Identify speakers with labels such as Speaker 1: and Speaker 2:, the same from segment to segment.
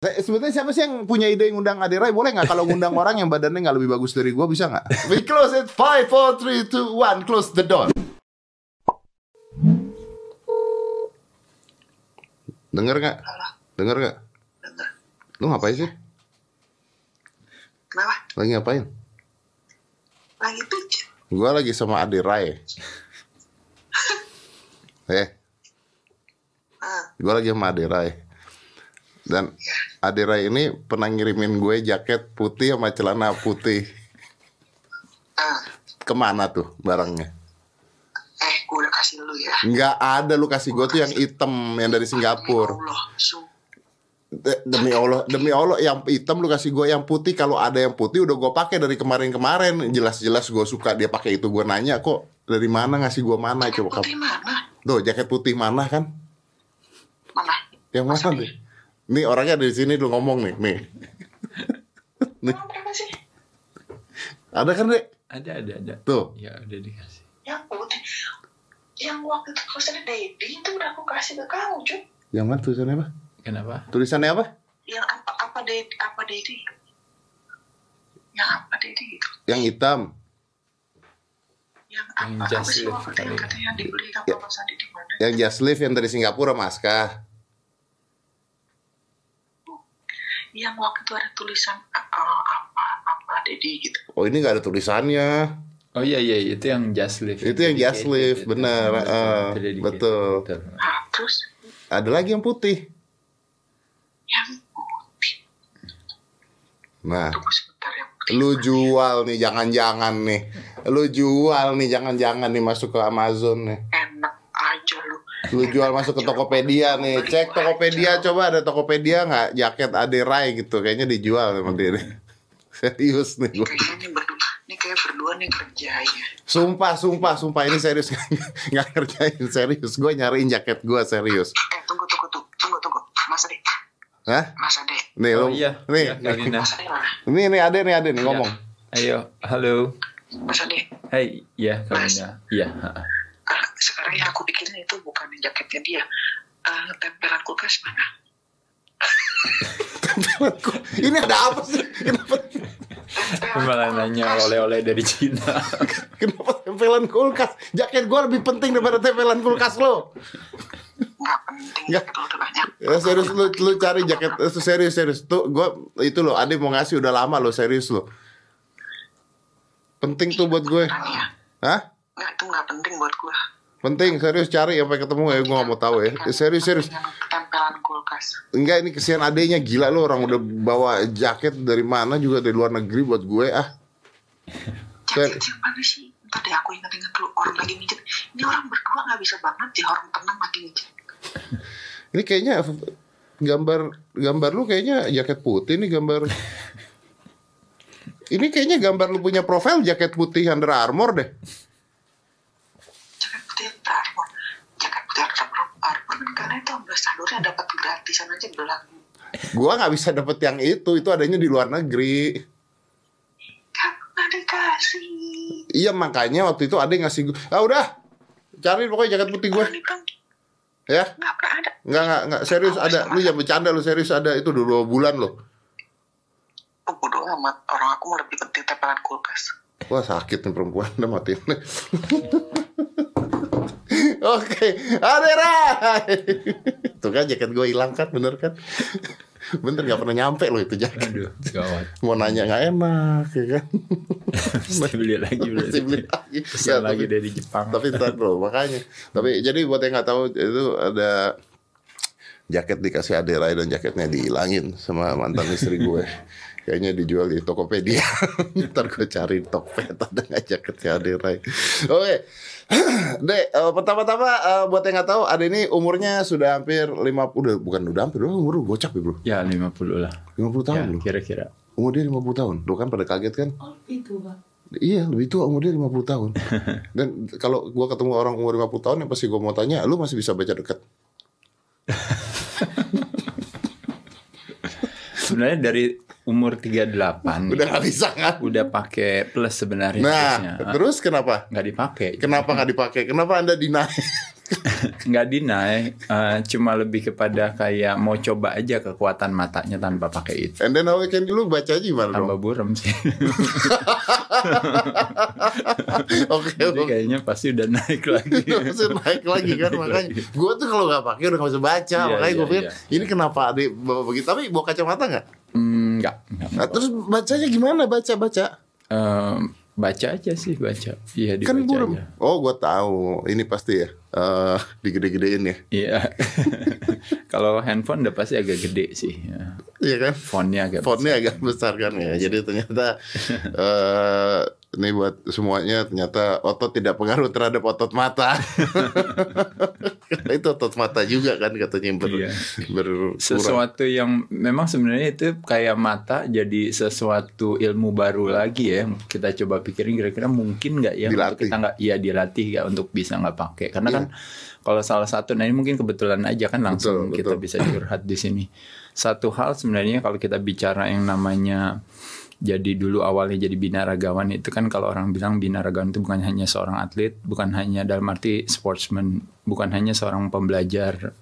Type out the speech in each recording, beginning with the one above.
Speaker 1: Sebetulnya siapa sih yang punya ide ngundang Ade Rai? Boleh nggak kalau ngundang orang yang badannya nggak lebih bagus dari gua bisa nggak? We close it. Five, four, three, two, one. Close the door. Dengar nggak? Dengar nggak?
Speaker 2: Dengar.
Speaker 1: Lu ngapain sih?
Speaker 2: Kenapa?
Speaker 1: Lagi ngapain?
Speaker 2: Lagi pijat.
Speaker 1: Gua lagi sama Ade Rai. Eh,
Speaker 2: Ah,
Speaker 1: gue lagi sama Ade Rai. Dan Ade Rai ini pernah ngirimin gue jaket putih sama celana putih.
Speaker 2: ah.
Speaker 1: Ke mana tuh barangnya?
Speaker 2: Eh, gue udah kasih lu ya.
Speaker 1: Nggak ada lu kasih gue tuh yang hitam yang dari Singapura.
Speaker 2: Demi Allah.
Speaker 1: De- Demi Allah, demi Allah yang hitam lu kasih gue yang putih. Kalau ada yang putih udah gue pakai dari kemarin-kemarin. Jelas-jelas gue suka dia pakai itu. Gue nanya kok dari mana ngasih gue mana coba kamu.
Speaker 2: Mana?
Speaker 1: Tuh jaket putih mana kan?
Speaker 2: Mana?
Speaker 1: Yang mana nih? Nih orangnya dari sini lu ngomong nih, nih. Nih. Ada kan, Dek?
Speaker 3: Ada ada ada.
Speaker 1: Tuh.
Speaker 3: Ya udah dikasih.
Speaker 2: Yang putih. Yang waktu itu tulisannya Dedi itu udah aku kasih ke kamu, cuy.
Speaker 1: Yang mana tulisannya apa?
Speaker 3: Kenapa?
Speaker 1: Tulisannya apa?
Speaker 2: Yang apa apa Dedi apa Dedi? Yang apa Dedi itu?
Speaker 1: Yang hitam.
Speaker 2: Yang
Speaker 3: Yang
Speaker 2: apa?
Speaker 3: just
Speaker 2: Apa sih
Speaker 3: live
Speaker 2: waktu yang
Speaker 3: kali.
Speaker 2: katanya dibeli
Speaker 1: Ya.
Speaker 2: sama Mas Adi di mana?
Speaker 1: Yang just live yang dari Singapura, Mas Kah?
Speaker 2: Yang waktu itu ada tulisan uh, apa apa Dedi gitu.
Speaker 1: Oh ini nggak ada tulisannya.
Speaker 3: Oh iya iya itu yang just live.
Speaker 1: Itu yang just live, benar. eh, betul.
Speaker 2: Nah, terus
Speaker 1: Ada lagi yang putih.
Speaker 2: yang putih.
Speaker 1: Nah,
Speaker 2: Tunggu sebentar yang putih.
Speaker 1: lu jual nih, jangan-jangan nih. Lu jual nih, jangan-jangan nih masuk ke Amazon nih.
Speaker 2: Lu.
Speaker 1: Jual masuk ke Tokopedia nih. Cek Tokopedia, coba ada Tokopedia nggak? Jaket Ade Rai gitu, kayaknya dijual sama dia. nih. Serius nih
Speaker 2: nih berdua, nih kayak berdua nih kerja ya.
Speaker 1: Sumpah, sumpah, sumpah ini serius nggak ngerjain serius. Gue nyariin jaket gue serius.
Speaker 2: Eh tunggu tunggu tunggu tunggu tunggu. Mas Ade,
Speaker 1: Hah?
Speaker 2: Mas Ade,
Speaker 1: Nih
Speaker 3: Oh
Speaker 1: lu,
Speaker 3: iya.
Speaker 1: nih,
Speaker 3: iya,
Speaker 2: Ade mana?
Speaker 1: nih, nih ada nih ada nih ngomong.
Speaker 3: Ayo, halo.
Speaker 2: Mas Ade,
Speaker 3: Hai, iya Kalina. Iya.
Speaker 2: ah, sekarang yang aku bukan jaketnya dia. Ah, tempelan kulkas mana?
Speaker 1: ini ada apa sih? Kenapa,
Speaker 3: Malah nanya oleh-oleh dari Cina.
Speaker 1: kenapa tempelan kulkas? Jaket gue lebih penting daripada tempelan kulkas lo.
Speaker 2: Nggak penting, udah banyak.
Speaker 1: Ya, serius lu, lu cari jaket eh, serius serius tuh gue itu lo Ade mau ngasih udah lama lo serius lo. Penting tuh buat gue.
Speaker 2: Ya?
Speaker 1: Hah?
Speaker 2: Nggak, itu nggak penting buat gua.
Speaker 1: Penting serius cari sampai ketemu ya gue gak mau tahu ya. Eh, Serius serius.
Speaker 2: Tempelan kulkas.
Speaker 1: Enggak ini kesian adenya gila lo orang udah bawa jaket dari mana juga dari luar negeri buat gue ah.
Speaker 2: Jaket yang mana sih? Ntar deh aku ingat-ingat dulu orang lagi mijet. Ini orang berdua nggak bisa banget ya orang tenang lagi mijet.
Speaker 1: Ini kayaknya gambar gambar lu kayaknya jaket putih nih gambar. Ini kayaknya gambar lu punya profil jaket putih Under Armour deh.
Speaker 2: Putih Armor jaket putih Armor kan karena itu ambasadornya dapat gratisan aja belang
Speaker 1: Gua nggak bisa dapet yang itu, itu adanya di luar negeri.
Speaker 2: kan dikasih.
Speaker 1: Iya makanya waktu itu ada yang ngasih gue. Ah udah, cari pokoknya jaket putih
Speaker 2: kan
Speaker 1: Ya,
Speaker 2: nggak pernah ada.
Speaker 1: Nggak nggak nggak. Serius ada. Lu jangan bercanda lu. Serius ada. Itu udah dua bulan loh.
Speaker 2: oh bodoh amat. Orang aku mau lebih penting tempelan kulkas.
Speaker 1: Wah sakit nih perempuan. Udah matiin. Oke, ada Rai. Tuh kan jaket gue hilang kan, bener kan? Bener nggak pernah nyampe loh itu jaket.
Speaker 3: Aduh, gawat.
Speaker 1: Mau nanya nggak enak, ya kan?
Speaker 3: Mesti beli lagi berarti.
Speaker 1: Mesti beli lagi.
Speaker 3: Pesan
Speaker 1: Ya,
Speaker 3: lagi
Speaker 1: tapi-
Speaker 3: dari Jepang.
Speaker 1: Tapi ntar bro, makanya. Tapi jadi buat yang nggak tahu itu ada jaket dikasih Ade Rai dan jaketnya dihilangin sama mantan istri gue. Kayaknya dijual di Tokopedia. Ntar gue cari Tokped ada nggak jaketnya Ade Rai. Oke. Dek, eh, pertama-tama eh, buat yang nggak tahu, Ade ini umurnya sudah hampir 50 udah bukan udah hampir, udah umur gocap ya, Bro.
Speaker 3: Ya 50 lah.
Speaker 1: 50 tahun
Speaker 3: Ya,
Speaker 1: loh.
Speaker 3: kira-kira.
Speaker 1: Umur dia 50 tahun. Lu kan pada kaget kan?
Speaker 2: oh itu bang
Speaker 1: Iya, lebih tua umur dia 50 tahun. Dan kalau gua ketemu orang umur 50 tahun yang pasti gua mau tanya, lu masih bisa baca dekat?
Speaker 3: Sebenarnya dari umur 38
Speaker 1: Udah gak bisa kan?
Speaker 3: udah pakai plus sebenarnya
Speaker 1: Nah,
Speaker 3: plusnya. Ah,
Speaker 1: terus kenapa?
Speaker 3: nggak dipakai.
Speaker 1: Kenapa nggak dipakai? Kenapa anda deny?
Speaker 3: nggak deny, eh, cuma lebih kepada kayak mau coba aja kekuatan matanya tanpa pakai itu.
Speaker 1: And then how can lu baca aja gimana
Speaker 3: Tambah
Speaker 1: dong?
Speaker 3: buram sih.
Speaker 1: Oke,
Speaker 3: Jadi
Speaker 1: oke.
Speaker 3: kayaknya pasti udah naik lagi.
Speaker 1: Terus naik lagi kan makanya gue tuh kalau nggak pakai udah nggak bisa baca
Speaker 3: Iya,
Speaker 1: makanya gue
Speaker 3: iya,
Speaker 1: pikir
Speaker 3: iya.
Speaker 1: ini kenapa adik bawa begitu tapi bawa kacamata nggak
Speaker 3: Enggak, enggak.
Speaker 1: nah, terus bacanya gimana baca baca
Speaker 3: Eh, baca aja sih baca. Iya dibaca
Speaker 1: kan burung
Speaker 3: aja.
Speaker 1: oh gue tahu ini pasti ya eh digede-gedein ya
Speaker 3: Iya. Kalau handphone udah pasti agak gede sih. Ya.
Speaker 1: iya kan
Speaker 3: Fontnya agak
Speaker 1: fontnya agak besar kan ya jadi ternyata eh ini buat semuanya ternyata otot tidak pengaruh terhadap otot mata Karena itu otot mata juga kan katanya ber,
Speaker 3: Iya.
Speaker 1: berkurang
Speaker 3: sesuatu yang memang sebenarnya itu kayak mata jadi sesuatu ilmu baru lagi ya kita coba pikirin kira-kira mungkin nggak ya untuk
Speaker 1: Dilatih.
Speaker 3: kita nggak iya dilatih nggak untuk bisa nggak pakai karena
Speaker 1: Iya.
Speaker 3: kan kalau salah satu nah ini mungkin kebetulan aja kan langsung
Speaker 1: Betul,
Speaker 3: kita
Speaker 1: betul.
Speaker 3: bisa curhat di sini satu hal sebenarnya kalau kita bicara yang namanya jadi dulu awalnya jadi binaragawan itu kan kalau orang bilang binaragawan itu bukan hanya seorang atlet, bukan hanya dalam arti sportsman, bukan hanya seorang pembelajar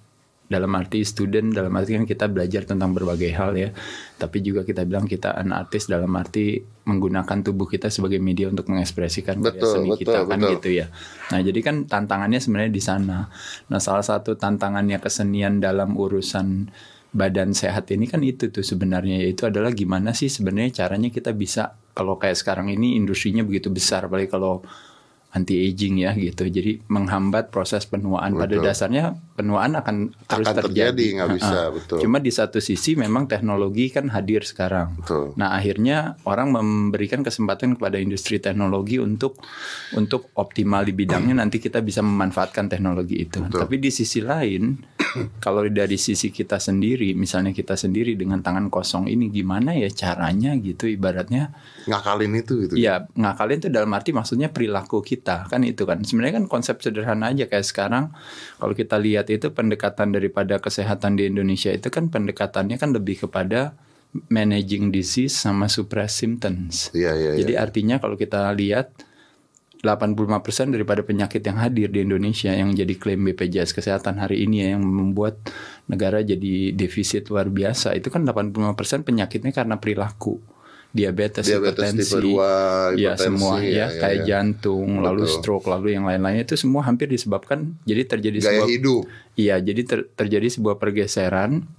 Speaker 3: dalam arti student, dalam arti kan kita belajar tentang berbagai hal ya. Tapi juga kita bilang kita an artis dalam arti menggunakan tubuh kita sebagai media untuk mengekspresikan karya
Speaker 1: Betul,
Speaker 3: seni
Speaker 1: betul,
Speaker 3: kita kan
Speaker 1: betul.
Speaker 3: gitu ya. Nah, jadi kan tantangannya sebenarnya di sana. Nah, salah satu tantangannya kesenian dalam urusan badan sehat ini kan itu tuh sebenarnya yaitu adalah gimana sih sebenarnya caranya kita bisa kalau kayak sekarang ini industrinya begitu besar apalagi kalau anti aging ya gitu jadi menghambat proses penuaan pada
Speaker 1: Betul.
Speaker 3: dasarnya penuaan akan terus
Speaker 1: Akan terjadi, nggak bisa,
Speaker 3: Ha-ha.
Speaker 1: betul.
Speaker 3: cuma di satu sisi memang teknologi kan hadir sekarang
Speaker 1: Betul.
Speaker 3: Nah akhirnya orang memberikan kesempatan kepada industri teknologi untuk untuk optimal di bidangnya nanti kita bisa memanfaatkan teknologi itu.
Speaker 1: Betul.
Speaker 3: Tapi di sisi lain kalau dari sisi kita sendiri, misalnya kita sendiri dengan tangan kosong ini gimana ya caranya gitu ibaratnya
Speaker 1: ngakalin itu gitu
Speaker 3: Ya ngakalin itu dalam arti maksudnya perilaku kita kan itu kan sebenarnya kan konsep sederhana aja kayak sekarang kalau kita lihat itu pendekatan daripada kesehatan di Indonesia itu kan pendekatannya kan lebih kepada managing disease sama suppress symptoms.
Speaker 1: Iya, iya,
Speaker 3: Jadi artinya kalau kita lihat 85% daripada penyakit yang hadir di Indonesia yang jadi klaim BPJS Kesehatan hari ini ya, yang membuat negara jadi defisit luar biasa itu kan 85% penyakitnya karena perilaku diabetes,
Speaker 1: Diabetes
Speaker 3: hipertensi,
Speaker 1: tipe 2,
Speaker 3: ya
Speaker 1: hipertensi,
Speaker 3: semua ya,
Speaker 1: ya, ya,
Speaker 3: kayak
Speaker 1: ya.
Speaker 3: jantung, lalu
Speaker 1: Betul.
Speaker 3: stroke, lalu yang lain-lainnya itu semua hampir disebabkan jadi terjadi
Speaker 1: gaya
Speaker 3: sebuah
Speaker 1: hidup
Speaker 3: Iya, jadi ter- terjadi sebuah pergeseran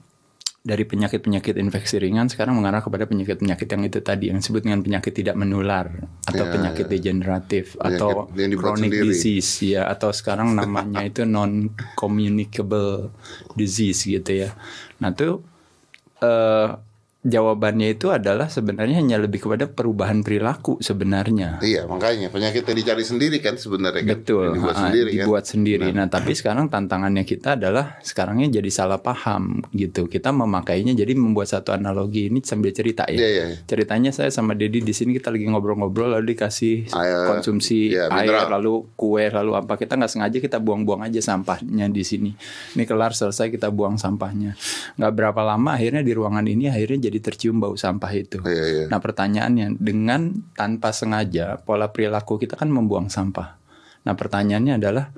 Speaker 3: dari penyakit-penyakit infeksi ringan sekarang mengarah kepada penyakit-penyakit yang itu tadi yang disebut dengan penyakit tidak menular atau
Speaker 1: Ya,
Speaker 3: penyakit
Speaker 1: ya.
Speaker 3: degeneratif
Speaker 1: Penyakit
Speaker 3: atau chronic
Speaker 1: sendiri.
Speaker 3: disease ya atau sekarang namanya itu non communicable disease gitu ya. Nah, itu eh jawabannya itu adalah sebenarnya hanya lebih kepada perubahan perilaku sebenarnya.
Speaker 1: iya makanya penyakitnya dicari sendiri kan sebenarnya kan
Speaker 3: Betul,
Speaker 1: dibuat
Speaker 3: ha-ha,
Speaker 1: sendiri kan
Speaker 3: dibuat sendiri. Nah, tapi sekarang tantangannya kita adalah sekarangnya jadi salah paham gitu. Kita memakainya jadi membuat satu analogi ini sambil cerita ya.
Speaker 1: Iya, iya, iya.
Speaker 3: Ceritanya saya sama Dedi di sini kita lagi ngobrol-ngobrol lalu dikasih
Speaker 1: Air,
Speaker 3: konsumsi
Speaker 1: iya,
Speaker 3: air
Speaker 1: mineral.
Speaker 3: lalu kue lalu apa kita nggak sengaja kita buang-buang aja sampahnya di sini. Ini kelar selesai kita buang sampahnya. Nggak berapa lama akhirnya di ruangan ini akhirnya jadi tercium bau sampah itu.
Speaker 1: Iya, iya.
Speaker 3: Nah pertanyaannya dengan tanpa sengaja pola perilaku kita kan membuang sampah. Nah pertanyaannya adalah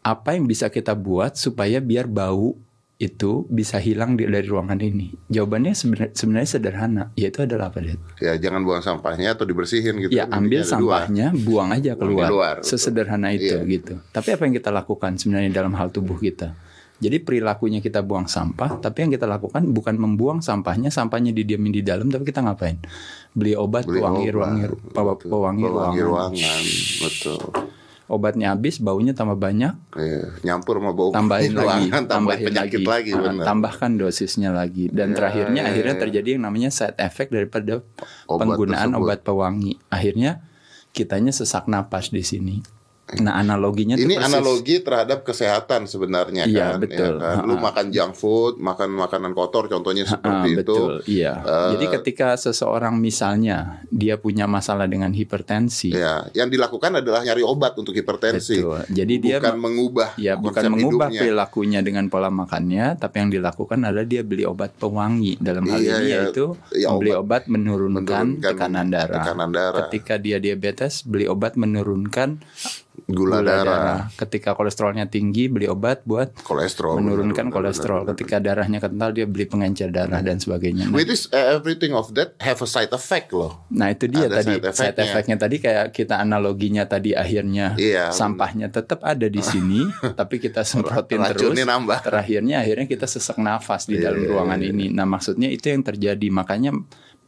Speaker 3: apa yang bisa kita buat supaya biar bau itu bisa hilang di- dari ruangan ini? Jawabannya sebenarnya, sebenarnya sederhana, yaitu adalah apa Dad?
Speaker 1: ya jangan buang sampahnya atau dibersihin gitu
Speaker 3: Ya ambil
Speaker 1: ada dua.
Speaker 3: sampahnya, buang aja
Speaker 1: Buang
Speaker 3: keluar.
Speaker 1: di luar, betul.
Speaker 3: Sesederhana itu
Speaker 1: Iya.
Speaker 3: gitu. Tapi apa yang kita lakukan sebenarnya dalam hal tubuh kita? Jadi perilakunya kita buang sampah, tapi yang kita lakukan bukan membuang sampahnya, sampahnya didiamin di dalam, tapi kita ngapain? Beli obat
Speaker 1: Beli
Speaker 3: pewangi
Speaker 1: obat,
Speaker 3: ruangi, pewa-
Speaker 1: betul.
Speaker 3: pewangi,
Speaker 1: Pewangi
Speaker 3: ruangan.
Speaker 1: ruangan betul
Speaker 3: Obatnya habis, baunya tambah banyak,
Speaker 1: Iya, nyampur sama bau
Speaker 3: tambahin lagi,
Speaker 1: ruangan, tambahin penyakit lagi,
Speaker 3: Ah,
Speaker 1: benar.
Speaker 3: tambahkan dosisnya lagi, dan
Speaker 1: Ya,
Speaker 3: terakhirnya
Speaker 1: ya,
Speaker 3: akhirnya
Speaker 1: ya.
Speaker 3: terjadi yang namanya side effect daripada
Speaker 1: Obat
Speaker 3: penggunaan
Speaker 1: tersebut.
Speaker 3: obat pewangi. Akhirnya kitanya sesak napas di sini. Nah analoginya
Speaker 1: Ini
Speaker 3: persis-
Speaker 1: analogi terhadap kesehatan sebenarnya
Speaker 3: Iya,
Speaker 1: kan.
Speaker 3: betul.
Speaker 1: Ya kan? Lu makan junk food, makan makanan kotor contohnya seperti itu.
Speaker 3: betul, iya.
Speaker 1: Eh,
Speaker 3: Jadi ketika seseorang misalnya dia punya masalah dengan hipertensi,
Speaker 1: Ya, yang dilakukan adalah nyari obat untuk hipertensi.
Speaker 3: betul. Jadi dia
Speaker 1: bukan mengubah
Speaker 3: ya bukan mengubah
Speaker 1: hidupnya.
Speaker 3: perilakunya dengan pola makannya, tapi yang dilakukan adalah dia beli obat pewangi dalam hal
Speaker 1: Iya,
Speaker 3: ini
Speaker 1: iya.
Speaker 3: yaitu
Speaker 1: Iya,
Speaker 3: beli obat menurunkan,
Speaker 1: menurunkan
Speaker 3: tekanan darah.
Speaker 1: tekanan darah.
Speaker 3: Ketika dia diabetes, beli obat menurunkan
Speaker 1: Gula darah.
Speaker 3: Ketika kolesterolnya tinggi, beli obat buat
Speaker 1: kolesterol
Speaker 3: menurunkan
Speaker 1: benar, benar,
Speaker 3: kolesterol.
Speaker 1: benar,
Speaker 3: Ketika darahnya kental, dia beli pengencer darah dan sebagainya. Nah,
Speaker 1: Which is uh, everything of that have a side effect loh.
Speaker 3: Nah itu dia
Speaker 1: Ada
Speaker 3: tadi
Speaker 1: side
Speaker 3: side
Speaker 1: effect-nya.
Speaker 3: tadi kayak kita analoginya tadi akhirnya
Speaker 1: Iya,
Speaker 3: sampahnya tetap ada di sini tapi kita semprotin terus
Speaker 1: nambah.
Speaker 3: terakhirnya akhirnya kita sesak nafas di dalam
Speaker 1: Iya,
Speaker 3: ruangan ini. Nah maksudnya itu yang terjadi makanya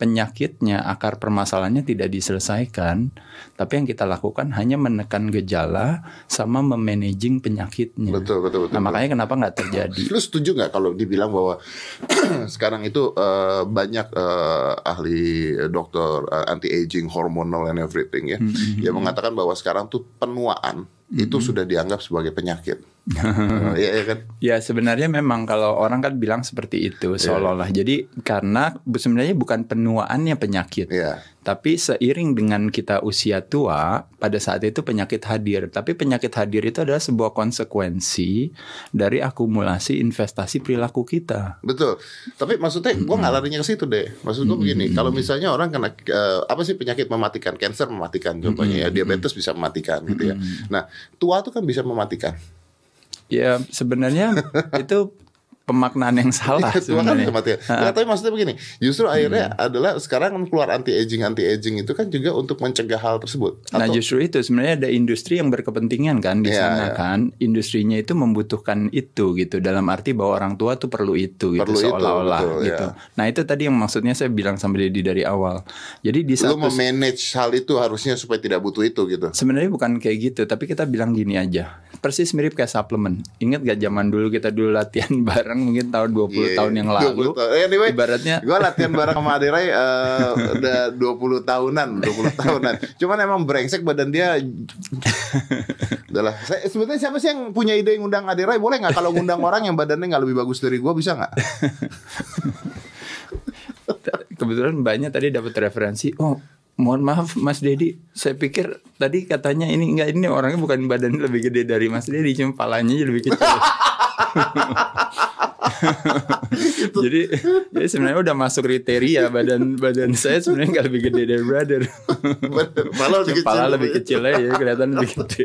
Speaker 3: penyakitnya akar permasalahannya tidak diselesaikan tapi yang kita lakukan hanya menekan gejala sama memanaging penyakitnya.
Speaker 1: Betul betul betul.
Speaker 3: Nah makanya kenapa nggak terjadi?
Speaker 1: Lu setuju nggak kalau dibilang bahwa sekarang itu eh, banyak eh, ahli dokter anti aging, hormonal and everything ya, yang mengatakan bahwa sekarang tuh penuaan itu sudah dianggap sebagai penyakit. Iya iya kan?
Speaker 3: Ya sebenarnya memang kalau orang kan bilang seperti itu seolah-olah. Jadi karena sebenarnya bukan penuaannya penyakit.
Speaker 1: Iya.
Speaker 3: Tapi seiring dengan kita usia tua, pada saat itu penyakit hadir. Tapi penyakit hadir itu adalah sebuah konsekuensi dari akumulasi investasi perilaku kita.
Speaker 1: Betul. Tapi maksudnya gue nggak larinya ke situ deh. Maksud gue begini, kalau misalnya orang kena eh, apa sih penyakit mematikan, cancer mematikan contohnya ya, diabetes bisa mematikan gitu ya. Nah, tua tuh kan bisa mematikan.
Speaker 3: Ya sebenarnya itu pemaknaan yang salah
Speaker 1: kan
Speaker 3: sebenarnya.
Speaker 1: mati. Nah, tapi maksudnya begini, justru akhirnya adalah sekarang kan keluar anti aging anti aging itu kan juga untuk mencegah hal tersebut.
Speaker 3: Nah
Speaker 1: Atau-
Speaker 3: justru itu sebenarnya ada industri yang berkepentingan kan di
Speaker 1: Iya,
Speaker 3: sana
Speaker 1: iya.
Speaker 3: kan industrinya itu membutuhkan itu gitu dalam arti bahwa orang tua tuh perlu itu gitu
Speaker 1: Perlu itu,
Speaker 3: seolah-olah
Speaker 1: betul,
Speaker 3: gitu.
Speaker 1: iya.
Speaker 3: Nah itu tadi yang maksudnya saya bilang sama Dedi dari awal. Jadi di satu
Speaker 1: memanage hal itu harusnya supaya tidak butuh itu gitu.
Speaker 3: sebenarnya bukan kayak gitu tapi kita bilang gini aja persis mirip kayak suplemen. Ingat gak zaman dulu kita dulu latihan bareng mungkin tahun 20
Speaker 1: Iya,
Speaker 3: tahun yang
Speaker 1: 20
Speaker 3: lalu.
Speaker 1: tahun. Eh, Anyway,
Speaker 3: ibaratnya
Speaker 1: gue latihan bareng sama Adirai eh, udah 20 tahunan, 20 tahunan. Cuman emang brengsek badan dia. Udahlah. Saya, sebetulnya siapa sih yang punya ide yang ngundang Adirai? Boleh nggak kalau ngundang orang yang badannya nggak lebih bagus dari gue bisa nggak?
Speaker 3: kebetulan banyak tadi dapat referensi. Oh, mohon maaf Mas Dedi, saya pikir tadi katanya ini enggak ini orangnya bukan badan lebih gede dari Mas Dedi, cuma palanya aja lebih kecil. jadi, jadi sebenarnya udah masuk kriteria badan badan saya sebenarnya nggak lebih gede dari brother.
Speaker 1: Malah lebih kecil.
Speaker 3: Kepala lebih kecil aja kelihatan lebih gede.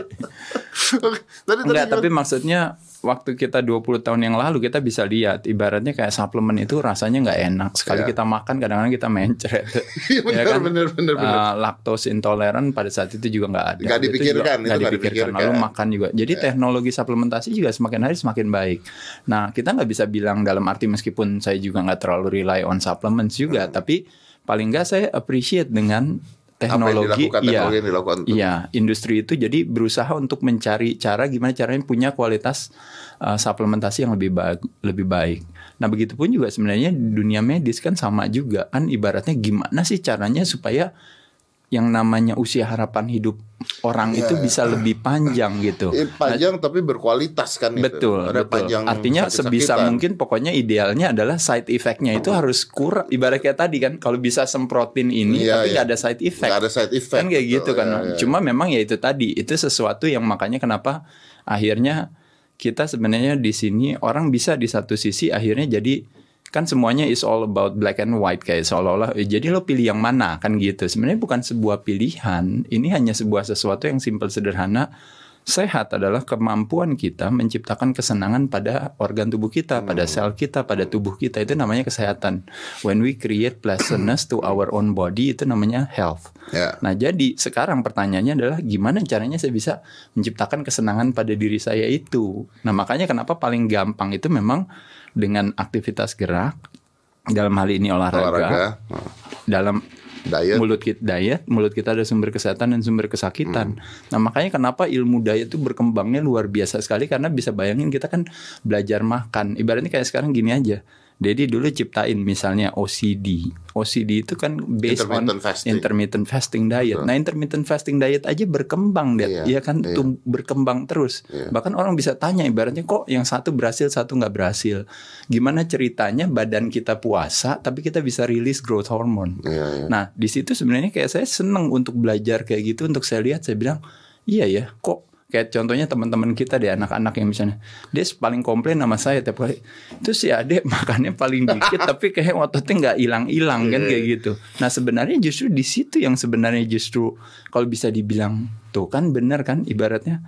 Speaker 1: tadi,
Speaker 3: Enggak, tapi maksudnya waktu kita 20 tahun yang lalu kita bisa lihat ibaratnya kayak suplemen itu rasanya nggak enak. Sekali
Speaker 1: Iya.
Speaker 3: kita makan kadang-kadang kita mencret.
Speaker 1: Iya, benar, benar, benar, benar.
Speaker 3: Uh, laktos intoleran pada saat itu juga nggak ada.
Speaker 1: Nggak dipikirkan,
Speaker 3: nggak dipikirkan.
Speaker 1: dipikirkan.
Speaker 3: Lalu makan juga. Jadi teknologi suplementasi juga semakin hari semakin baik. Nah kita nggak bisa bilang dalam arti meskipun saya juga nggak terlalu rely on supplements juga, tapi paling nggak saya appreciate dengan
Speaker 1: Hmm. Apa yang
Speaker 3: teknologi,
Speaker 1: dilakukan,
Speaker 3: iya,
Speaker 1: teknologi yang dilakukan untuk-
Speaker 3: iya, industri itu jadi berusaha untuk mencari cara gimana caranya punya kualitas uh, suplementasi yang lebih baik, lebih baik. Nah, begitupun juga sebenarnya dunia medis kan sama juga kan ibaratnya gimana sih caranya supaya yang namanya usia harapan hidup orang itu bisa lebih panjang gitu.
Speaker 1: Eh, panjang tapi berkualitas kan itu.
Speaker 3: Betul,
Speaker 1: Ada
Speaker 3: betul.
Speaker 1: panjang
Speaker 3: Artinya sebisa
Speaker 1: sakit-sakitan.
Speaker 3: mungkin pokoknya idealnya adalah side effect-nya itu harus kurang. Ibarat kayak tadi kan, kalau bisa semprotin ini
Speaker 1: Iya,
Speaker 3: tapi nggak ada side effect.
Speaker 1: Nggak ada side effect,
Speaker 3: Kan kayak
Speaker 1: betul.
Speaker 3: gitu kan.
Speaker 1: Iya, iya.
Speaker 3: Cuma memang ya itu tadi, itu sesuatu yang makanya kenapa akhirnya kita sebenarnya di sini orang bisa di satu sisi akhirnya jadi kan semuanya is all about black and white kayak seolah-olah eh, jadi lo pilih yang mana? Kan gitu. Sebenarnya bukan sebuah pilihan ini hanya sebuah sesuatu yang simpel sederhana. Sehat adalah kemampuan kita menciptakan kesenangan pada organ tubuh kita pada sel kita pada tubuh kita. Itu namanya kesehatan. When we create pleasantness to our own body itu namanya health.
Speaker 1: Ya.
Speaker 3: Nah, jadi sekarang pertanyaannya adalah gimana caranya saya bisa menciptakan kesenangan pada diri saya itu. Nah, makanya kenapa paling gampang itu memang dengan aktivitas gerak dalam hal ini olahraga,
Speaker 1: olahraga,
Speaker 3: dalam
Speaker 1: diet.
Speaker 3: mulut kita diet, mulut kita ada sumber kesehatan dan sumber kesakitan. Nah, makanya kenapa ilmu diet itu berkembangnya luar biasa sekali karena bisa bayangin kita kan belajar makan. Ibaratnya kayak sekarang gini aja. Dedi dulu ciptain misalnya OCD. OCD itu kan based on
Speaker 1: Intermittent fasting.
Speaker 3: intermittent fasting diet. Nah, intermittent fasting diet aja berkembang deh.
Speaker 1: Iya,
Speaker 3: Iya kan tum- berkembang terus.
Speaker 1: Iya.
Speaker 3: Bahkan orang bisa tanya ibaratnya kok yang satu berhasil, satu nggak berhasil. Gimana ceritanya badan kita puasa tapi kita bisa rilis growth hormone.
Speaker 1: Iya, iya.
Speaker 3: Nah, di situ sebenarnya kayak saya seneng untuk belajar kayak gitu untuk saya lihat saya bilang, iya ya, kok kayak contohnya teman-teman kita deh anak-anak yang misalnya dia paling komplain sama saya tiap kali. Itu si adek makannya paling dikit tapi kayak ototnya nggak hilang-hilang kan kayak gitu. Nah sebenarnya justru di situ yang sebenarnya justru kalau bisa dibilang tuh kan benar kan ibaratnya.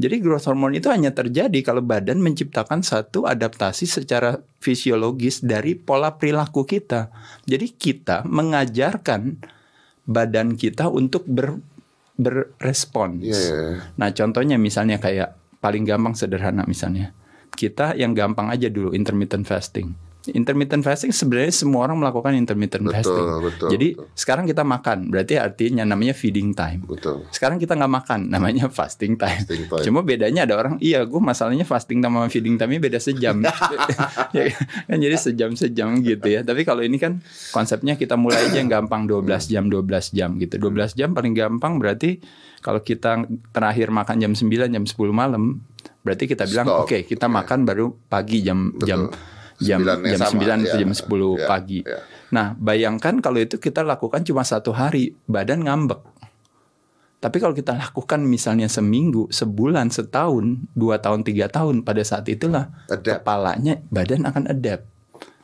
Speaker 3: Jadi growth hormone itu hanya terjadi kalau badan menciptakan satu adaptasi secara fisiologis dari pola perilaku kita. Jadi kita mengajarkan badan kita untuk ber berrespons.
Speaker 1: Iya, iya, iya.
Speaker 3: Nah, contohnya misalnya kayak paling gampang sederhana misalnya. Kita yang gampang aja dulu intermittent fasting. Intermittent fasting sebenarnya semua orang melakukan intermittent
Speaker 1: Betul,
Speaker 3: fasting.
Speaker 1: betul,
Speaker 3: Jadi
Speaker 1: betul.
Speaker 3: sekarang kita makan, berarti artinya namanya feeding time.
Speaker 1: Betul.
Speaker 3: Sekarang kita nggak makan, namanya fasting time.
Speaker 1: Fasting time.
Speaker 3: Cuma bedanya ada orang, iya gue masalahnya fasting sama feeding time beda sejam. ya, kan jadi sejam-sejam gitu ya. Tapi kalau ini kan konsepnya kita mulai aja yang gampang 12 jam, 12 jam gitu. 12 jam paling gampang berarti kalau kita terakhir makan jam 9, jam 10 malam, berarti kita bilang oke kita makan baru pagi jam
Speaker 1: Betul.
Speaker 3: jam jam jam 9 atau
Speaker 1: ya.
Speaker 3: jam 10
Speaker 1: Ya,
Speaker 3: pagi.
Speaker 1: ya.
Speaker 3: Nah, bayangkan kalau itu kita lakukan cuma satu hari, badan ngambek. Tapi kalau kita lakukan misalnya seminggu, sebulan, setahun, dua tahun, tiga tahun, pada saat itulah
Speaker 1: Adapt.
Speaker 3: kepalanya badan akan adapt.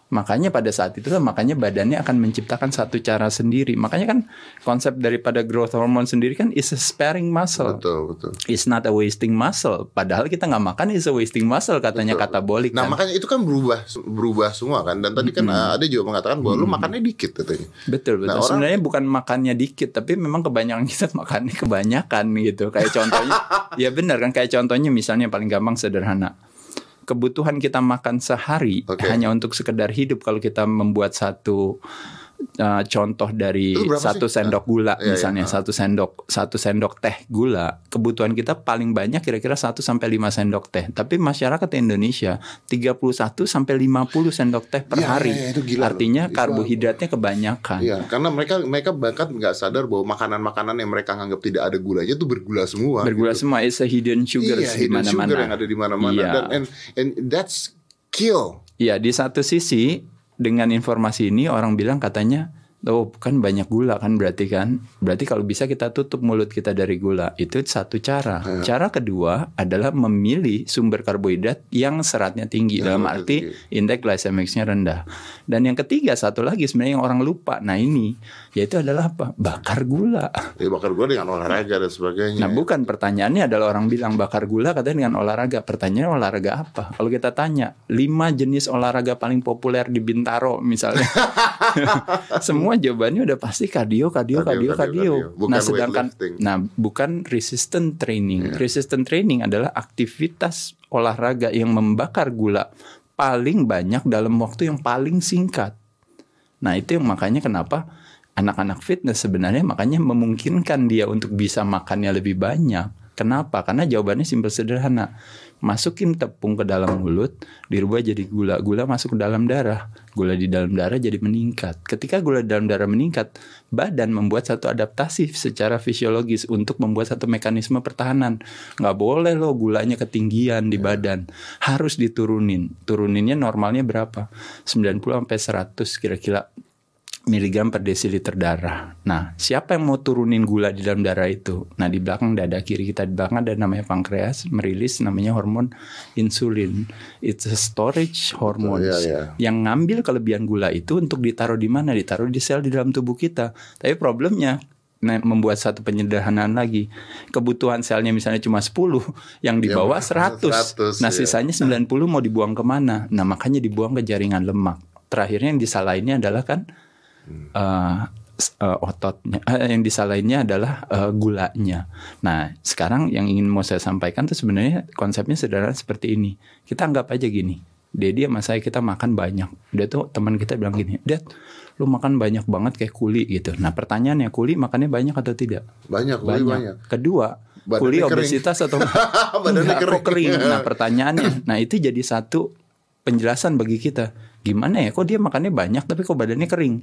Speaker 3: Makanya pada saat itulah makanya badannya akan menciptakan satu cara sendiri. Makanya kan konsep daripada growth hormone sendiri kan is a sparing muscle.
Speaker 1: Betul, betul.
Speaker 3: It's not a wasting muscle. Padahal kita nggak makan is a wasting muscle katanya
Speaker 1: Betul.
Speaker 3: katabolik
Speaker 1: Nah
Speaker 3: kan.
Speaker 1: makanya itu kan berubah berubah semua kan dan tadi kan uh, ada juga mengatakan bahwa lu makannya dikit katanya.
Speaker 3: Betul betul.
Speaker 1: Nah, orang-
Speaker 3: Sebenarnya bukan makannya dikit, tapi memang kebanyakan kita makannya kebanyakan gitu. Kayak contohnya, ya benar kan. Kayak contohnya misalnya paling gampang sederhana. Kebutuhan kita makan sehari
Speaker 1: Oke.
Speaker 3: hanya untuk sekedar hidup. Kalau kita membuat satu uh, contoh dari satu
Speaker 1: sih?
Speaker 3: sendok gula
Speaker 1: Iya, iya.
Speaker 3: misalnya satu sendok satu sendok teh gula kebutuhan kita paling banyak kira-kira 1 sampai 5 sendok teh tapi masyarakat Indonesia 31 sampai 50 sendok teh per
Speaker 1: Iya,
Speaker 3: hari
Speaker 1: iya, itu gila loh.
Speaker 3: artinya
Speaker 1: Itu
Speaker 3: karbohidratnya kebanyakan
Speaker 1: Iya, karena mereka mereka bahkan nggak sadar bahwa makanan-makanan yang mereka anggap tidak ada gulanya itu bergula semua.
Speaker 3: bergula
Speaker 1: gitu.
Speaker 3: semua is a hidden sugar
Speaker 1: iya,
Speaker 3: di
Speaker 1: hidden sugar
Speaker 3: mana-mana.
Speaker 1: yang ada di mana-mana dan and, and that's kill.
Speaker 3: Iya, di satu sisi dengan informasi ini orang bilang katanya Oh kan banyak gula kan berarti kan Berarti kalau bisa kita tutup mulut kita dari gula Itu satu cara
Speaker 1: Iya.
Speaker 3: Cara kedua adalah memilih sumber karbohidrat yang seratnya tinggi
Speaker 1: Yang
Speaker 3: Dalam arti
Speaker 1: tinggi.
Speaker 3: indeks glycemicsnya rendah Dan yang ketiga satu lagi sebenarnya yang orang lupa Nah ini yaitu adalah apa? Bakar gula
Speaker 1: Ya bakar gula dengan olahraga dan sebagainya.
Speaker 3: Nah bukan pertanyaannya adalah orang bilang bakar gula katanya dengan olahraga. Pertanyaannya olahraga apa? Kalau kita tanya lima jenis olahraga paling populer di Bintaro misalnya, semua jawabannya udah pasti kardio, kardio,
Speaker 1: Kardio,
Speaker 3: kardio,
Speaker 1: kardio,
Speaker 3: kardio.
Speaker 1: kardio. Bukan
Speaker 3: Nah sedangkan, nah bukan resistant training. Resistant training adalah aktivitas olahraga yang membakar gula paling banyak dalam waktu yang paling singkat. Nah itu yang makanya kenapa anak-anak fitness sebenarnya makanya memungkinkan dia untuk bisa makannya lebih banyak. Kenapa? Karena jawabannya simpel sederhana. Masukin tepung ke dalam mulut, dirubah jadi gula. Gula masuk ke dalam darah. Gula di dalam darah jadi meningkat. Ketika gula di dalam darah meningkat, badan membuat satu adaptasi secara fisiologis untuk membuat satu mekanisme pertahanan. Nggak boleh loh gulanya ketinggian di badan. Harus diturunin. Turuninnya normalnya berapa? 90 sampai 100 kira-kira miligram per desiliter darah. Nah, siapa yang mau turunin gula di dalam darah itu? Nah, di belakang dada kiri kita di belakang ada namanya pankreas merilis namanya hormon insulin. It's a storage hormone
Speaker 1: Iya, iya.
Speaker 3: yang ngambil kelebihan gula itu untuk ditaruh di mana? Ditaruh di sel di dalam tubuh kita. Tapi problemnya membuat satu penyederhanaan lagi. Kebutuhan selnya misalnya cuma 10, yang di
Speaker 1: Ya,
Speaker 3: bawah 100.
Speaker 1: 100,
Speaker 3: Nah,
Speaker 1: ya.
Speaker 3: sisanya 90 mau dibuang ke mana? Nah, makanya dibuang ke jaringan lemak. Terakhirnya yang disalahinnya adalah kan eh, s- eh, ototnya. Eh, yang disalahinnya adalah eh, gulanya. Nah, sekarang yang ingin mau saya sampaikan tuh sebenarnya konsepnya sederhana seperti ini. Kita anggap aja gini. Dedi sama saya kita makan banyak. Dia tuh teman kita bilang gini, Dad, lu makan banyak banget kayak kuli gitu. Nah pertanyaannya kuli makannya banyak atau tidak?
Speaker 1: banyak, banyak. banyak.
Speaker 3: Kedua,
Speaker 1: Badannya
Speaker 3: kuli
Speaker 1: kering.
Speaker 3: obesitas atau
Speaker 1: Badannya
Speaker 3: Enggak, kok
Speaker 1: kering.
Speaker 3: kering. Nah pertanyaannya, nah itu jadi satu penjelasan bagi kita. Gimana ya? Kok dia makannya banyak tapi kok badannya kering?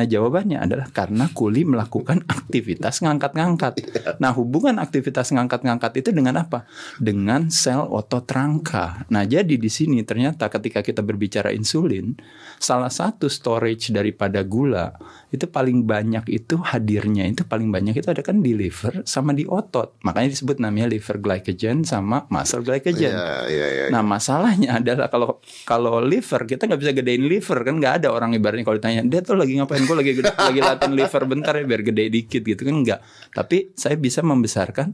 Speaker 3: Nah jawabannya adalah karena kuli melakukan aktivitas ngangkat-ngangkat. Nah hubungan aktivitas ngangkat-ngangkat itu dengan apa? Dengan sel otot rangka nah jadi di sini ternyata ketika kita berbicara insulin salah satu storage daripada gula itu paling banyak itu hadirnya itu paling banyak itu ada kan di liver sama di otot makanya disebut namanya liver glycogen sama muscle glycogen
Speaker 1: Iya, iya, iya.
Speaker 3: Nah masalahnya adalah kalau kalau liver kita nggak bisa gedein liver kan nggak ada orang ibaratnya kalau ditanya dia tuh lagi ngapain gue lagi gede- lagi latihan liver bentar ya biar gede dikit gitu kan nggak. Tapi saya bisa membesarkan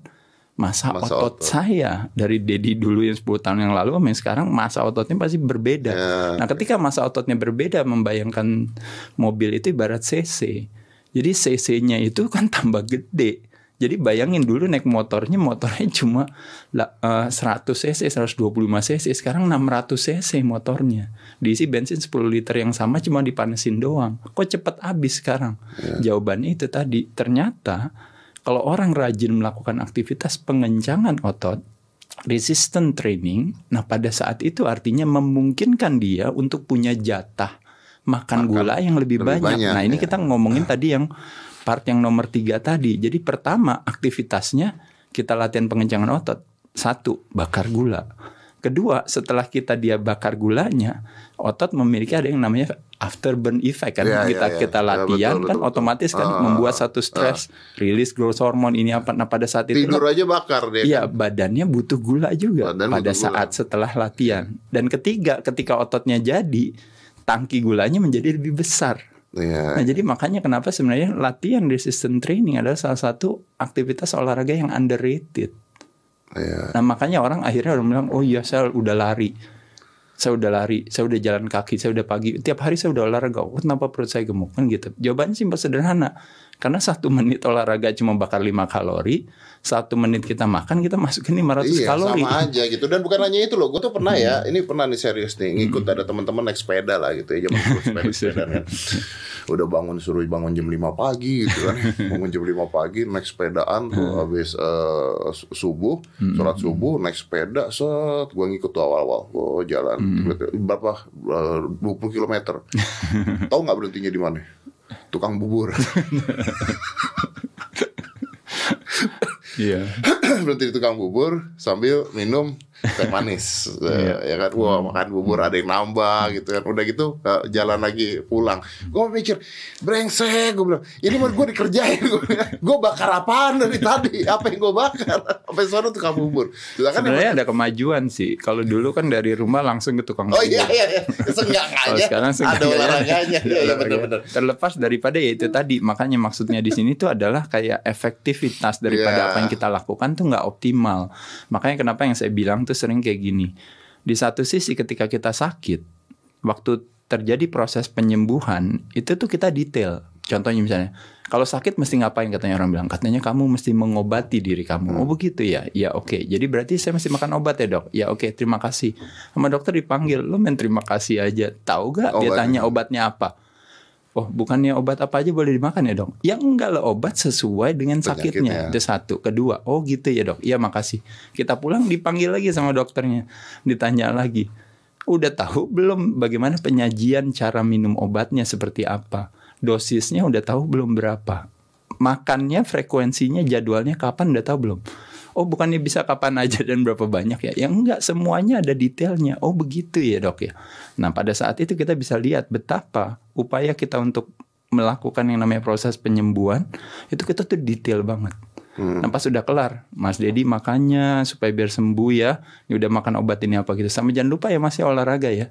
Speaker 3: masa,
Speaker 1: Masa
Speaker 3: otot,
Speaker 1: otot.
Speaker 3: saya dari Dedi dulu yang 10 tahun yang lalu sama yang sekarang masa ototnya pasti berbeda.
Speaker 1: Ya.
Speaker 3: Nah ketika masa ototnya berbeda membayangkan mobil itu ibarat cc. Jadi cc-nya itu kan tambah gede. Jadi bayangin dulu naik motornya, motornya cuma la- eh, 100 cc, 125 cc, sekarang 600 cc motornya. Diisi bensin 10 liter yang sama cuma dipanesin doang. Kok cepet habis sekarang? Jawabannya itu tadi. Ternyata kalau orang rajin melakukan aktivitas pengencangan otot, resistant training, nah pada saat itu artinya memungkinkan dia untuk punya jatah makan, gula yang lebih,
Speaker 1: lebih
Speaker 3: banyak.
Speaker 1: banyak,
Speaker 3: Nah ini
Speaker 1: ya.
Speaker 3: kita ngomongin tadi yang part yang nomor tiga tadi. Jadi pertama aktivitasnya kita latihan pengencangan otot. Satu, bakar gula. Kedua, setelah kita dia bakar gulanya, otot memiliki ada yang namanya afterburn effect kan.
Speaker 1: Iya,
Speaker 3: kita
Speaker 1: iya, iya.
Speaker 3: kita
Speaker 1: Ya,
Speaker 3: latihan
Speaker 1: betul,
Speaker 3: kan
Speaker 1: betul,
Speaker 3: otomatis kan
Speaker 1: Ah,
Speaker 3: membuat satu stres, rilis growth hormone ini apa. Nah pada saat itu
Speaker 1: Tidur aja bakar dia.
Speaker 3: Iya, badannya butuh gula juga
Speaker 1: Badan
Speaker 3: pada
Speaker 1: butuh gula.
Speaker 3: saat setelah latihan. Dan ketiga, ketika ototnya jadi, tangki gulanya menjadi lebih besar.
Speaker 1: Iya.
Speaker 3: Nah, jadi makanya kenapa sebenarnya latihan resistant training adalah salah satu aktivitas olahraga yang underrated.
Speaker 1: Iya.
Speaker 3: Nah, makanya orang akhirnya orang bilang, "Oh iya, saya udah lari. Saya udah lari, saya udah jalan kaki, saya udah pagi. Tiap hari saya udah olahraga. Oh, kenapa perut saya gemuk?" Kan gitu. Jawabannya simpel sederhana. Karena satu menit olahraga cuma bakar 5 kalori, satu menit kita makan kita masukin 500
Speaker 1: Iya
Speaker 3: kalori.
Speaker 1: sama aja gitu dan bukan hanya itu loh gue tuh pernah ya ini pernah nih serius nih ngikut ada teman-teman naik sepeda lah gitu ya zaman dulu sepeda sepeda kan udah bangun suruh bangun jam 5 pagi gitu kan. Bangun jam 5 pagi naik sepedaan tuh habis su- subuh sholat subuh naik sepeda set gue ngikut tuh awal-awal. Gue jalan. Berapa? Eh, 20 kilometer. Tahu nggak berhentinya di mana? Tukang bubur.
Speaker 3: Iya.
Speaker 1: berhenti di tukang bubur sambil minum teh manis
Speaker 3: Iya.
Speaker 1: Eh, ya kan wah makan bubur ada yang nambah gitu kan udah gitu eh, jalan lagi pulang gue mikir brengsek gue bilang ini mah gue dikerjain gue bakar apaan dari tadi apa yang gue bakar sampai sana tukang bubur Sedangkan
Speaker 3: Sebenarnya ada kemajuan sih. Kalau dulu kan dari rumah langsung ke tukang
Speaker 1: Oh
Speaker 3: bubur.
Speaker 1: iya iya iya.
Speaker 3: Kalau
Speaker 1: Seenggaknya
Speaker 3: sekarang
Speaker 1: ada olahraganya. Iya iya benar-benar.
Speaker 3: Terlepas daripada ya itu tadi, makanya maksudnya di sini tuh adalah kayak efektivitas daripada
Speaker 1: Iya.
Speaker 3: apa yang kita lakukan tuh nggak optimal. Makanya kenapa yang saya bilang tuh sering kayak gini. Di satu sisi ketika kita sakit, waktu terjadi proses penyembuhan itu tuh kita detail. Contohnya misalnya, kalau sakit mesti ngapain katanya orang bilang? Katanya kamu mesti mengobati diri kamu.
Speaker 1: Hmm.
Speaker 3: Oh begitu ya? Ya oke. Jadi berarti saya mesti makan obat ya dok? Ya oke. Terima kasih. Sama dokter dipanggil, lo main terima kasih aja. Tahu gak? Dia
Speaker 1: Obatnya.
Speaker 3: tanya obatnya apa? Oh bukannya obat apa aja boleh dimakan ya dok? Ya enggak lah obat sesuai dengan sakitnya.
Speaker 1: Penyakitnya.
Speaker 3: Itu satu. Kedua, oh gitu ya dok? Iya makasih. Kita pulang dipanggil lagi sama dokternya, ditanya lagi. Udah tahu belum bagaimana penyajian cara minum obatnya seperti apa? Dosisnya udah tahu belum berapa? Makannya frekuensinya jadwalnya kapan udah tahu belum? Oh bukannya bisa kapan aja dan berapa banyak ya? Yang enggak semuanya ada detailnya. Oh begitu ya dok ya. Nah pada saat itu kita bisa lihat betapa upaya kita untuk melakukan yang namanya proses penyembuhan itu kita tuh detail banget. Nah pas sudah kelar, Mas Dedi makannya supaya biar sembuh ya. Ini udah makan obat ini apa gitu. Sama jangan lupa ya masih olahraga ya.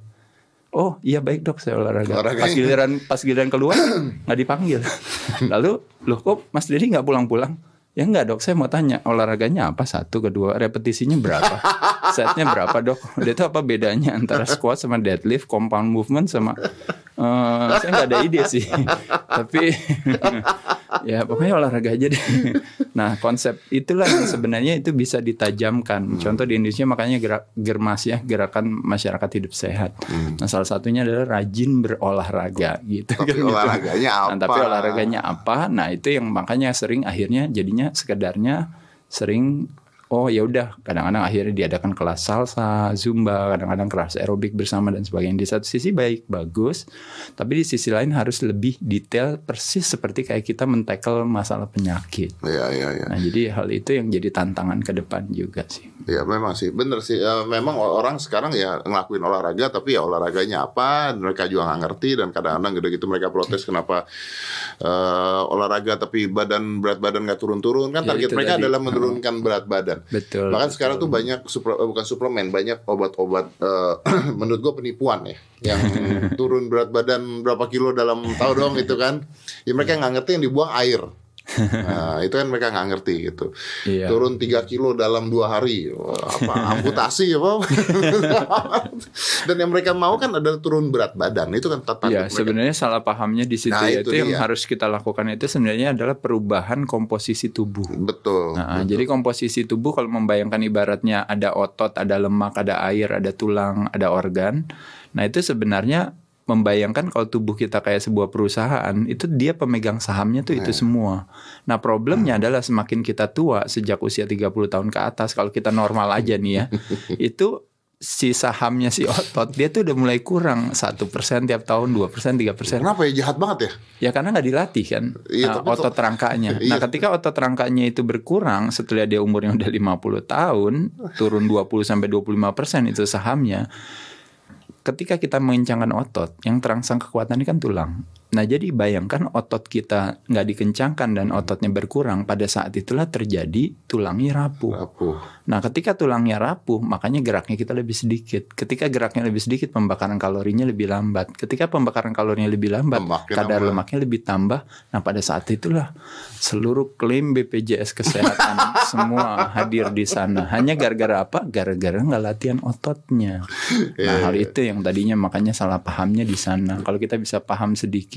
Speaker 3: Oh iya baik dok saya olahraga.
Speaker 1: Olahraganya.
Speaker 3: Pas giliran pas giliran keluar nggak dipanggil. Lalu loh kok Mas Dedi nggak pulang-pulang? Ya enggak dok, saya mau tanya olahraganya apa satu, kedua, repetisinya berapa, setnya berapa dok? Dia itu apa bedanya antara squat sama deadlift, compound movement sama eh, saya nggak ada ide sih. Tapi ya pokoknya olahraga aja deh. Nah konsep itulah yang sebenarnya itu bisa ditajamkan. Contoh di Indonesia makanya gerak germas ya gerakan masyarakat hidup sehat. Nah salah satunya adalah rajin berolahraga gitu.
Speaker 1: Tapi
Speaker 3: kan gitu.
Speaker 1: olahraganya
Speaker 3: Nah, tapi
Speaker 1: apa?
Speaker 3: olahraganya apa? Nah itu yang makanya sering akhirnya jadinya sekedarnya sering oh ya udah kadang-kadang akhirnya diadakan kelas salsa, zumba, kadang-kadang kelas aerobik bersama dan sebagainya. Di satu sisi baik bagus, tapi di sisi lain harus lebih detail persis seperti kayak kita mentackle masalah penyakit.
Speaker 1: Iya iya iya.
Speaker 3: Nah, jadi hal itu yang jadi tantangan ke depan juga sih.
Speaker 1: Ya memang sih bener sih Ya, memang orang sekarang ya ngelakuin olahraga tapi ya olahraganya apa mereka juga nggak ngerti dan kadang-kadang gitu-gitu mereka protes kenapa eh, olahraga tapi badan berat badan nggak turun-turun kan
Speaker 3: Ya,
Speaker 1: target mereka
Speaker 3: tadi.
Speaker 1: adalah menurunkan berat badan
Speaker 3: Betul.
Speaker 1: bahkan sekarang tuh banyak supra- eh, bukan suplemen banyak obat-obat eh, menurut gua penipuan ya yang turun berat badan berapa kilo dalam tahu dong itu kan. Ya mereka nggak ngerti yang dibuang air Nah, itu kan mereka nggak ngerti gitu.
Speaker 3: Iya.
Speaker 1: Turun 3 kilo dalam dua hari, apa amputasi ya, Pak? Dan yang mereka mau kan adalah turun berat badan. Itu kan target
Speaker 3: Ya,
Speaker 1: mereka.
Speaker 3: sebenarnya salah pahamnya di situ
Speaker 1: Nah,
Speaker 3: ya.
Speaker 1: itu
Speaker 3: itu yang
Speaker 1: dia.
Speaker 3: harus kita lakukan itu sebenarnya adalah perubahan komposisi tubuh.
Speaker 1: Betul.
Speaker 3: Nah, jadi komposisi tubuh kalau membayangkan ibaratnya ada otot, ada lemak, ada air, ada tulang, ada organ. Nah, itu sebenarnya membayangkan kalau tubuh kita kayak sebuah perusahaan, itu dia pemegang sahamnya tuh itu semua. Nah, problemnya adalah semakin kita tua sejak usia 30 tahun ke atas, kalau kita normal aja nih ya, itu si sahamnya si otot dia tuh udah mulai kurang satu persen tiap tahun dua persen tiga persen
Speaker 1: Kenapa ya jahat banget ya?
Speaker 3: Ya karena nggak dilatih kan
Speaker 1: Iya,
Speaker 3: nah, otot rangkanya.
Speaker 1: Iya.
Speaker 3: Nah ketika otot rangkanya itu berkurang setelah dia umurnya udah 50 tahun, turun 20 sampai 25 persen itu sahamnya. Ketika kita mengencangkan otot, yang terangsang kekuatannya kan tulang. Nah jadi bayangkan otot kita nggak dikencangkan dan ototnya berkurang, pada saat itulah terjadi tulangnya rapuh.
Speaker 1: Rapuh.
Speaker 3: Nah, ketika tulangnya rapuh, makanya geraknya kita lebih sedikit. Ketika geraknya lebih sedikit, pembakaran kalorinya lebih lambat. Ketika pembakaran kalorinya lebih lambat,
Speaker 1: Lemaknya
Speaker 3: kadar
Speaker 1: nambah.
Speaker 3: lemaknya lebih tambah. Nah, pada saat itulah seluruh klaim BPJS kesehatan semua hadir di sana. Hanya gara-gara apa? Gara-gara nggak latihan ototnya. Nah, hal itu yang tadinya makanya salah pahamnya di sana. Kalau kita bisa paham sedikit,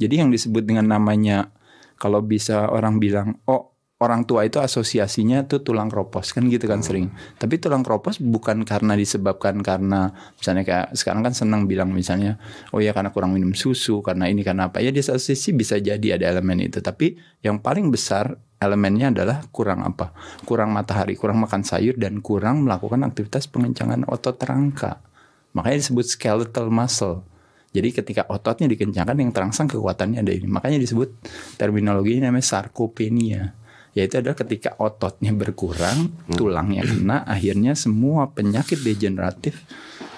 Speaker 3: jadi yang disebut dengan namanya kalau bisa orang bilang, oh orang tua itu asosiasinya tuh tulang kropos kan gitu kan sering. Tapi tulang kropos bukan karena disebabkan karena misalnya kayak sekarang kan senang bilang misalnya oh ya karena kurang minum susu karena ini karena apa ya di satu sisi bisa jadi ada elemen itu. Tapi yang paling besar elemennya adalah kurang apa? Kurang matahari, kurang makan sayur dan kurang melakukan aktivitas pengencangan otot rangka. Makanya disebut skeletal muscle. Jadi ketika ototnya dikencangkan yang terangsang kekuatannya ada ini. Makanya disebut terminologinya namanya sarkopenia. Yaitu adalah ketika ototnya berkurang, tulangnya kena, akhirnya semua penyakit degeneratif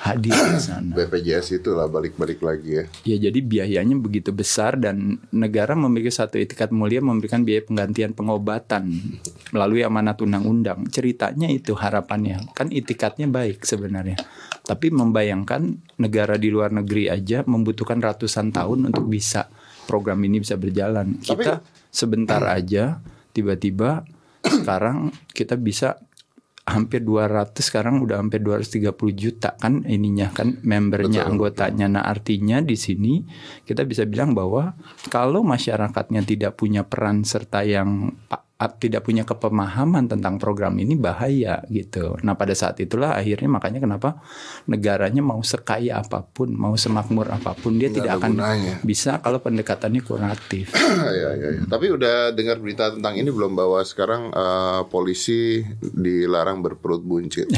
Speaker 3: hadir di sana.
Speaker 1: BPJS itulah balik-balik lagi ya.
Speaker 3: Ya jadi biayanya begitu besar dan negara memiliki satu etikat mulia memberikan biaya penggantian pengobatan melalui amanat undang-undang. Ceritanya itu harapannya kan itikatnya baik sebenarnya. Tapi membayangkan negara di luar negeri aja membutuhkan ratusan tahun untuk bisa program ini bisa berjalan.
Speaker 1: Tapi-
Speaker 3: Kita sebentar aja tiba-tiba sekarang kita bisa hampir 200 sekarang udah hampir 230 juta kan ininya kan membernya
Speaker 1: Betul.
Speaker 3: anggotanya. Nah, artinya di sini kita bisa bilang bahwa kalau masyarakatnya tidak punya peran serta yang tidak punya kepemahaman tentang program ini bahaya gitu. Nah, pada saat itulah akhirnya makanya kenapa negaranya mau sekaya apa pun, mau semakmur apa pun dia
Speaker 1: Nggak
Speaker 3: tidak akan
Speaker 1: gunanya.
Speaker 3: bisa kalau pendekatannya kuratif.
Speaker 1: ya, ya, ya. Tapi udah dengar berita tentang ini belum bahwa sekarang eh, polisi dilarang berperut buncit.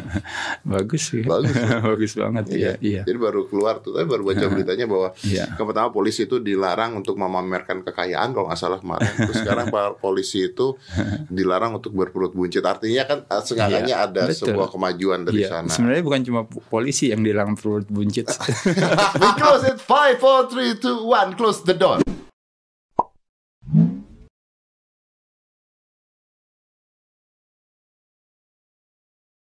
Speaker 3: Bagus sih.
Speaker 1: Bagus.
Speaker 3: Bagus banget ya. Iya.
Speaker 1: Jadi baru keluar tuh, tapi baru baca beritanya bahwa
Speaker 3: Iya.
Speaker 1: pertama polisi itu dilarang untuk memamerkan kekayaan kalau nggak salah kemarin. Terus sekarang pak polisi itu dilarang untuk berperut buncit. Artinya kan eh, seenggaknya
Speaker 3: ya,
Speaker 1: ada
Speaker 3: betul.
Speaker 1: sebuah kemajuan dari
Speaker 3: ya.
Speaker 1: sana.
Speaker 3: Sebenarnya bukan cuma polisi yang dilarang perut buncit.
Speaker 1: We close it 5 4 3 2 1 close the door.